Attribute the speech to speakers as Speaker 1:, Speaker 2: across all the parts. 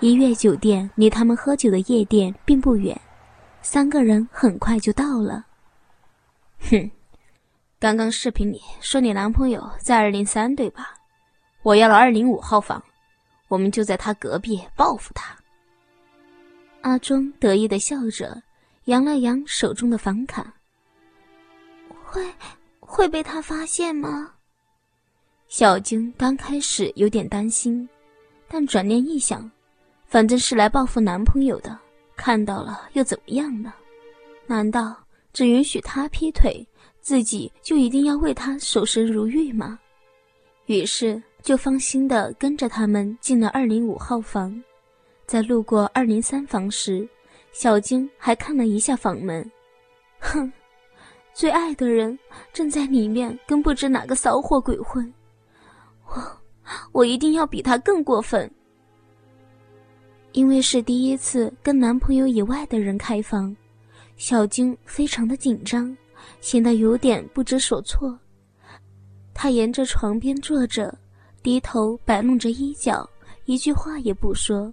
Speaker 1: 一悦酒店离他们喝酒的夜店并不远，三个人很快就到了。
Speaker 2: 哼，刚刚视频里说你男朋友在二零三对吧？我要了二零五号房，我们就在他隔壁报复他。
Speaker 1: 阿忠得意的笑着，扬了扬手中的房卡。
Speaker 3: 会会被他发现吗？
Speaker 1: 小晶刚开始有点担心，但转念一想，反正是来报复男朋友的，看到了又怎么样呢？难道只允许他劈腿，自己就一定要为他守身如玉吗？于是就放心的跟着他们进了二零五号房，在路过二零三房时，小晶还看了一下房门，哼，最爱的人正在里面跟不知哪个骚货鬼混。我，我一定要比他更过分。因为是第一次跟男朋友以外的人开房，小晶非常的紧张，显得有点不知所措。她沿着床边坐着，低头摆弄着衣角，一句话也不说。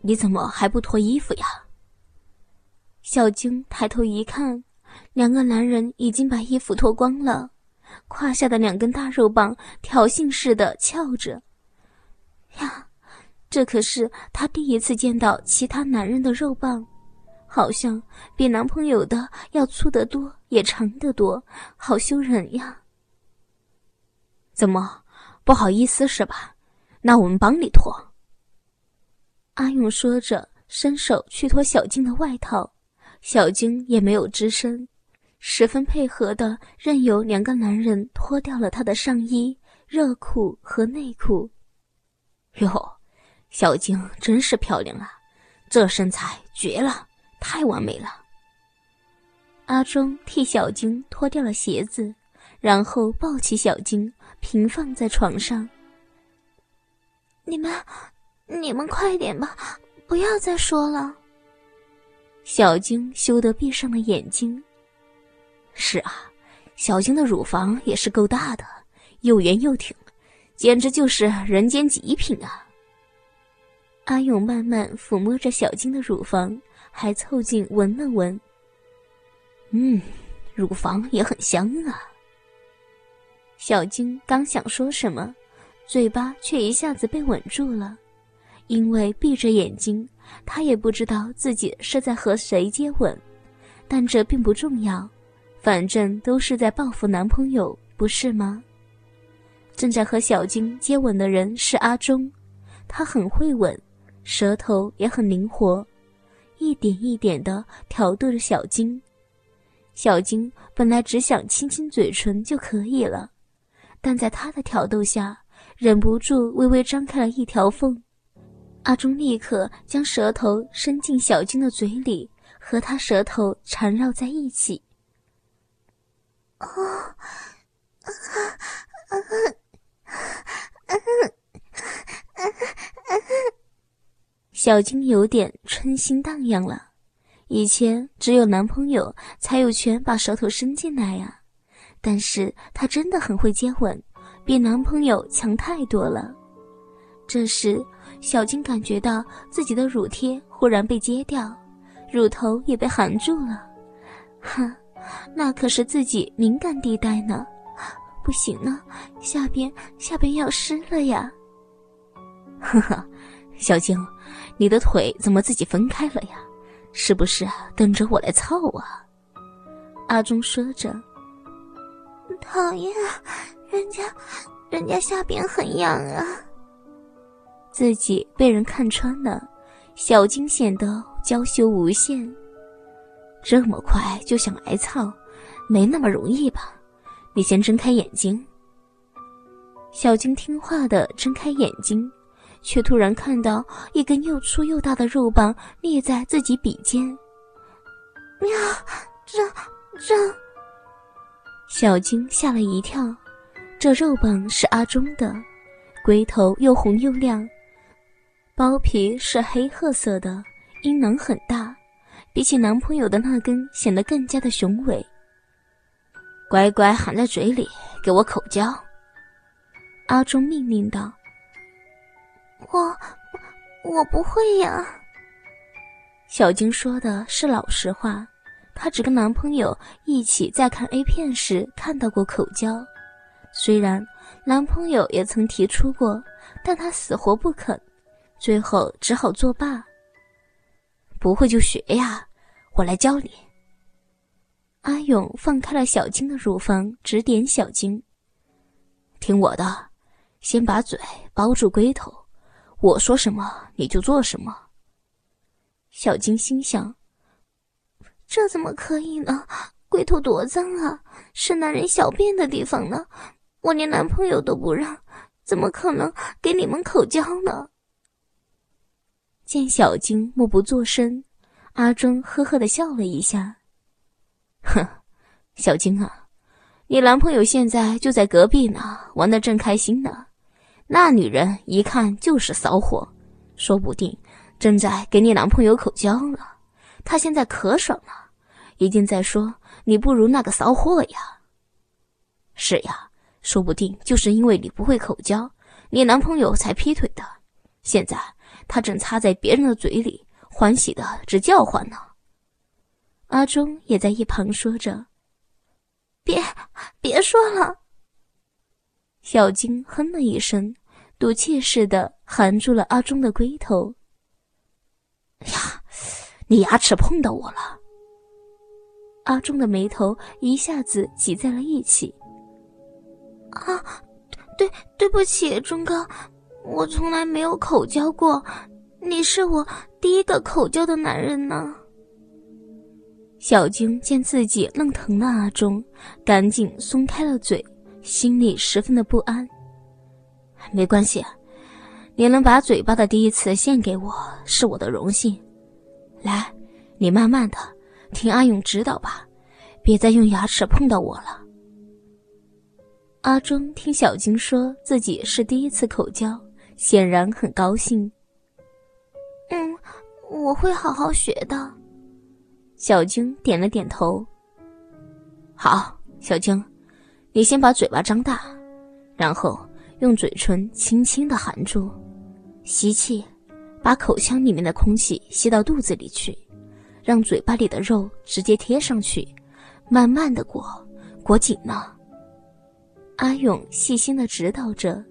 Speaker 2: 你怎么还不脱衣服呀？
Speaker 1: 小晶抬头一看，两个男人已经把衣服脱光了。胯下的两根大肉棒挑衅似的翘着，呀，这可是她第一次见到其他男人的肉棒，好像比男朋友的要粗得多，也长得多，好羞人呀！
Speaker 2: 怎么，不好意思是吧？那我们帮你脱。
Speaker 1: 阿勇说着，伸手去脱小晶的外套，小晶也没有吱声。十分配合的，任由两个男人脱掉了他的上衣、热裤和内裤。
Speaker 2: 哟，小晶真是漂亮啊，这身材绝了，太完美了。
Speaker 1: 阿忠替小晶脱掉了鞋子，然后抱起小晶，平放在床上。
Speaker 3: 你们，你们快点吧，不要再说了。
Speaker 1: 小晶羞得闭上了眼睛。
Speaker 2: 是啊，小晶的乳房也是够大的，又圆又挺，简直就是人间极品啊！
Speaker 1: 阿勇慢慢抚摸着小晶的乳房，还凑近闻了闻。
Speaker 2: 嗯，乳房也很香啊。
Speaker 1: 小晶刚想说什么，嘴巴却一下子被吻住了，因为闭着眼睛，她也不知道自己是在和谁接吻，但这并不重要。反正都是在报复男朋友，不是吗？正在和小晶接吻的人是阿忠，他很会吻，舌头也很灵活，一点一点的挑逗着小金。小金本来只想亲亲嘴唇就可以了，但在他的挑逗下，忍不住微微张开了一条缝。阿忠立刻将舌头伸进小金的嘴里，和他舌头缠绕在一起。哦，小金有点春心荡漾了。以前只有男朋友才有权把舌头伸进来呀，但是她真的很会接吻，比男朋友强太多了。这时，小金感觉到自己的乳贴忽然被揭掉，乳头也被含住了，哈。那可是自己敏感地带呢，不行了，下边下边要湿了呀！
Speaker 2: 呵呵，小晶，你的腿怎么自己分开了呀？是不是等着我来操啊？
Speaker 1: 阿忠说着。
Speaker 3: 讨厌，人家，人家下边很痒啊！
Speaker 1: 自己被人看穿了，小金显得娇羞无限。
Speaker 2: 这么快就想挨操，没那么容易吧？你先睁开眼睛。
Speaker 1: 小金听话的睁开眼睛，却突然看到一根又粗又大的肉棒立在自己鼻尖。
Speaker 3: 喵！这这……
Speaker 1: 小金吓了一跳，这肉棒是阿忠的，龟头又红又亮，包皮是黑褐色的，阴囊很大。比起男朋友的那根，显得更加的雄伟。
Speaker 2: 乖乖含在嘴里，给我口交。
Speaker 1: 阿忠命令道：“
Speaker 3: 我我不会呀。
Speaker 1: 小金说的是老实话，她只跟男朋友一起在看 A 片时看到过口交，虽然男朋友也曾提出过，但她死活不肯，最后只好作罢。不会就学呀，我来教你。阿勇放开了小金的乳房，指点小金：“听我的，先把嘴包住龟头，我说什么你就做什么。”小金心想：“
Speaker 3: 这怎么可以呢？龟头多脏啊，是男人小便的地方呢。我连男朋友都不让，怎么可能给你们口交呢？”
Speaker 1: 见小金默不作声，阿忠呵呵的笑了一下。哼，小金啊，你男朋友现在就在隔壁呢，玩的正开心呢。那女人一看就是骚货，说不定正在给你男朋友口交呢。他现在可爽了，一定在说你不如那个骚货呀。是呀，说不定就是因为你不会口交，你男朋友才劈腿的。现在他正插在别人的嘴里，欢喜的直叫唤呢。阿忠也在一旁说着：“
Speaker 3: 别，别说了。”
Speaker 1: 小金哼了一声，赌气似的含住了阿忠的龟头。呀，你牙齿碰到我了！阿忠的眉头一下子挤在了一起。
Speaker 3: 啊，对，对不起，忠哥，我从来没有口交过，你是我第一个口交的男人呢。
Speaker 1: 小晶见自己弄疼了阿忠，赶紧松开了嘴，心里十分的不安。没关系，你能把嘴巴的第一次献给我，是我的荣幸。来，你慢慢的听阿勇指导吧，别再用牙齿碰到我了。阿忠听小晶说自己是第一次口交，显然很高兴。
Speaker 3: 嗯，我会好好学的。
Speaker 1: 小晶点了点头。好，小晶，你先把嘴巴张大，然后用嘴唇轻轻的含住，吸气，把口腔里面的空气吸到肚子里去，让嘴巴里的肉直接贴上去，慢慢的裹，裹紧了。阿勇细心的指导着，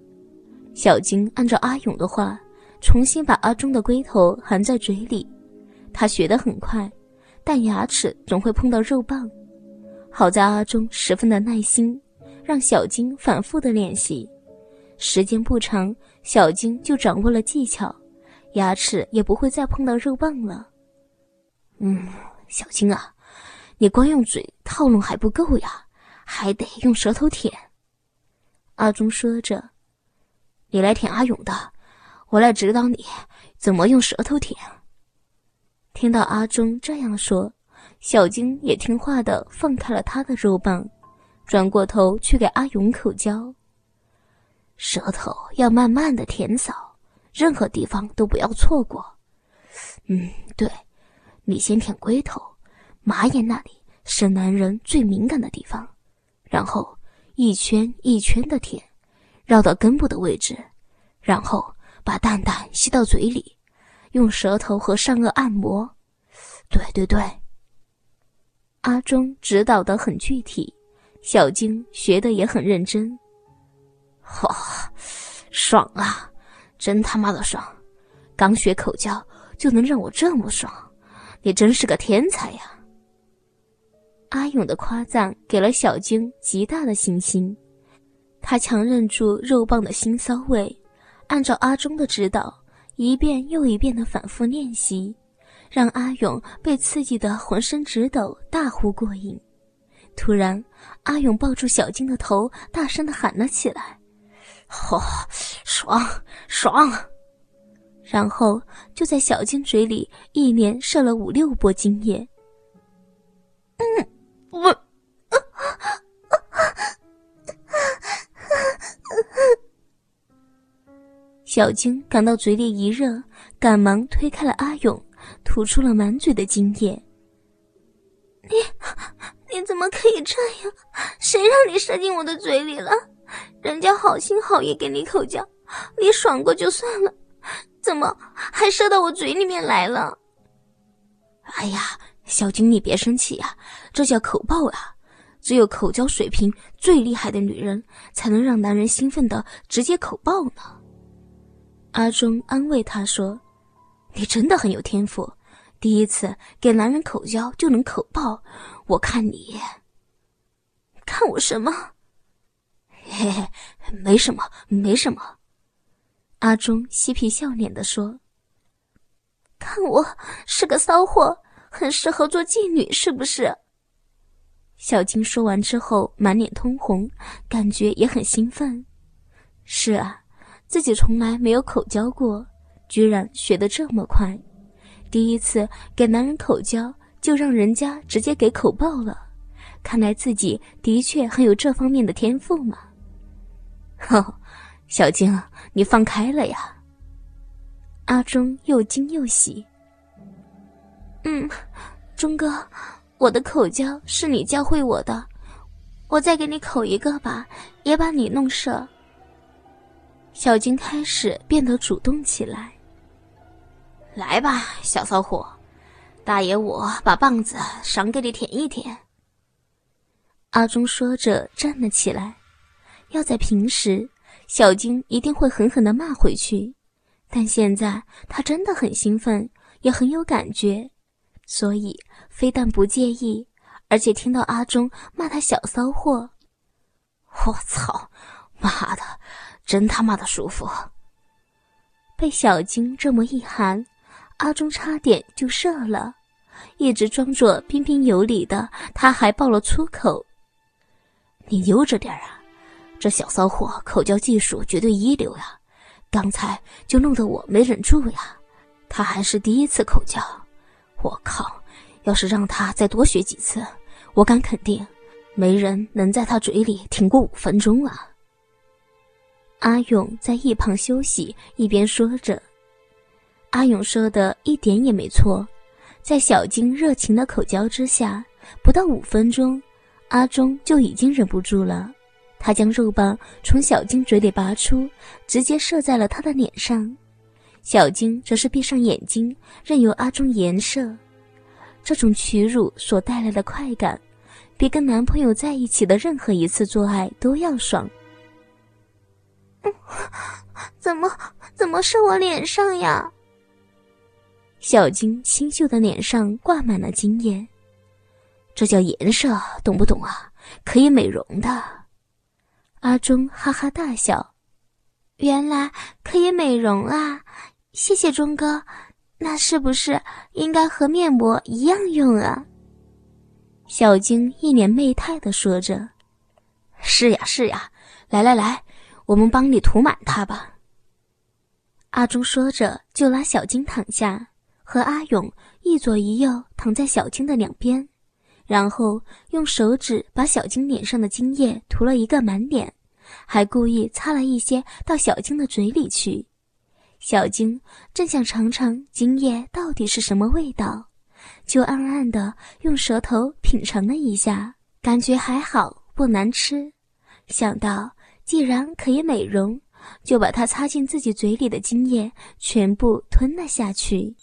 Speaker 1: 小晶按照阿勇的话，重新把阿忠的龟头含在嘴里，他学得很快。但牙齿总会碰到肉棒，好在阿忠十分的耐心，让小金反复的练习，时间不长，小金就掌握了技巧，牙齿也不会再碰到肉棒了。嗯，小金啊，你光用嘴套弄还不够呀，还得用舌头舔。阿忠说着：“你来舔阿勇的，我来指导你怎么用舌头舔。”听到阿忠这样说，小金也听话的放开了他的肉棒，转过头去给阿勇口交。舌头要慢慢的舔扫，任何地方都不要错过。嗯，对，你先舔龟头，马眼那里是男人最敏感的地方，然后一圈一圈的舔，绕到根部的位置，然后把蛋蛋吸到嘴里。用舌头和上颚按摩，对对对。阿忠指导的很具体，小金学的也很认真。哇，爽啊，真他妈的爽！刚学口交就能让我这么爽，你真是个天才呀！阿勇的夸赞给了小金极大的信心，他强忍住肉棒的腥骚味，按照阿忠的指导。一遍又一遍的反复练习，让阿勇被刺激的浑身直抖，大呼过瘾。突然，阿勇抱住小金的头，大声的喊了起来：“嚯，爽爽！”然后就在小金嘴里一连射了五六波精液。
Speaker 3: 嗯，我。
Speaker 1: 小金感到嘴里一热，赶忙推开了阿勇，吐出了满嘴的精液。
Speaker 3: 你，你怎么可以这样？谁让你射进我的嘴里了？人家好心好意给你口交，你爽过就算了，怎么还射到我嘴里面来了？
Speaker 2: 哎呀，小金，你别生气呀，这叫口爆啊！只有口交水平最厉害的女人，才能让男人兴奋的直接口爆呢。阿忠安慰他说：“你真的很有天赋，第一次给男人口交就能口爆，我看你，
Speaker 3: 看我什么？
Speaker 2: 嘿嘿，没什么，没什么。”阿忠嬉皮笑脸的说：“
Speaker 3: 看我是个骚货，很适合做妓女，是不是？”
Speaker 2: 小金说完之后，满脸通红，感觉也很兴奋。是啊，自己从来没有口交过，居然学得这么快，第一次给男人口交就让人家直接给口爆了，看来自己的确很有这方面的天赋嘛。呵。小晶，你放开了呀！阿忠又惊又喜。
Speaker 3: 嗯，忠哥，我的口交是你教会我的，我再给你口一个吧，也把你弄射。
Speaker 2: 小金开始变得主动起来。
Speaker 1: 来吧，小骚货，大爷我把棒子赏给你舔一舔。
Speaker 2: 阿忠说着站了起来，要在平时。小金一定会狠狠的骂回去，但现在他真的很兴奋，也很有感觉，所以非但不介意，而且听到阿忠骂他小骚货，
Speaker 1: 我操，妈的，真他妈的舒服！
Speaker 2: 被小金这么一喊，阿忠差点就射了，一直装作彬彬有礼的，他还爆了粗口：“
Speaker 1: 你悠着点啊！”这小骚货口交技术绝对一流呀，刚才就弄得我没忍住呀。他还是第一次口交，我靠！要是让他再多学几次，我敢肯定，没人能在他嘴里挺过五分钟啊。
Speaker 2: 阿勇在一旁休息，一边说着。阿勇说的一点也没错，在小金热情的口交之下，不到五分钟，阿忠就已经忍不住了。他将肉棒从小金嘴里拔出，直接射在了他的脸上。小金则是闭上眼睛，任由阿忠颜射。这种屈辱所带来的快感，比跟男朋友在一起的任何一次做爱都要爽。
Speaker 3: 怎么怎么射我脸上呀？
Speaker 2: 小金清秀的脸上挂满了惊艳，这叫颜色，懂不懂啊？可以美容的。阿忠哈哈大笑，
Speaker 3: 原来可以美容啊！谢谢忠哥，那是不是应该和面膜一样用啊？
Speaker 2: 小晶一脸媚态的说着：“
Speaker 1: 是呀，是呀，来来来，我们帮你涂满它吧。”
Speaker 2: 阿忠说着就拉小金躺下，和阿勇一左一右躺在小金的两边。然后用手指把小金脸上的精液涂了一个满脸，还故意擦了一些到小金的嘴里去。小金正想尝尝精液到底是什么味道，就暗暗的用舌头品尝了一下，感觉还好，不难吃。想到既然可以美容，就把它擦进自己嘴里的精液全部吞了下去。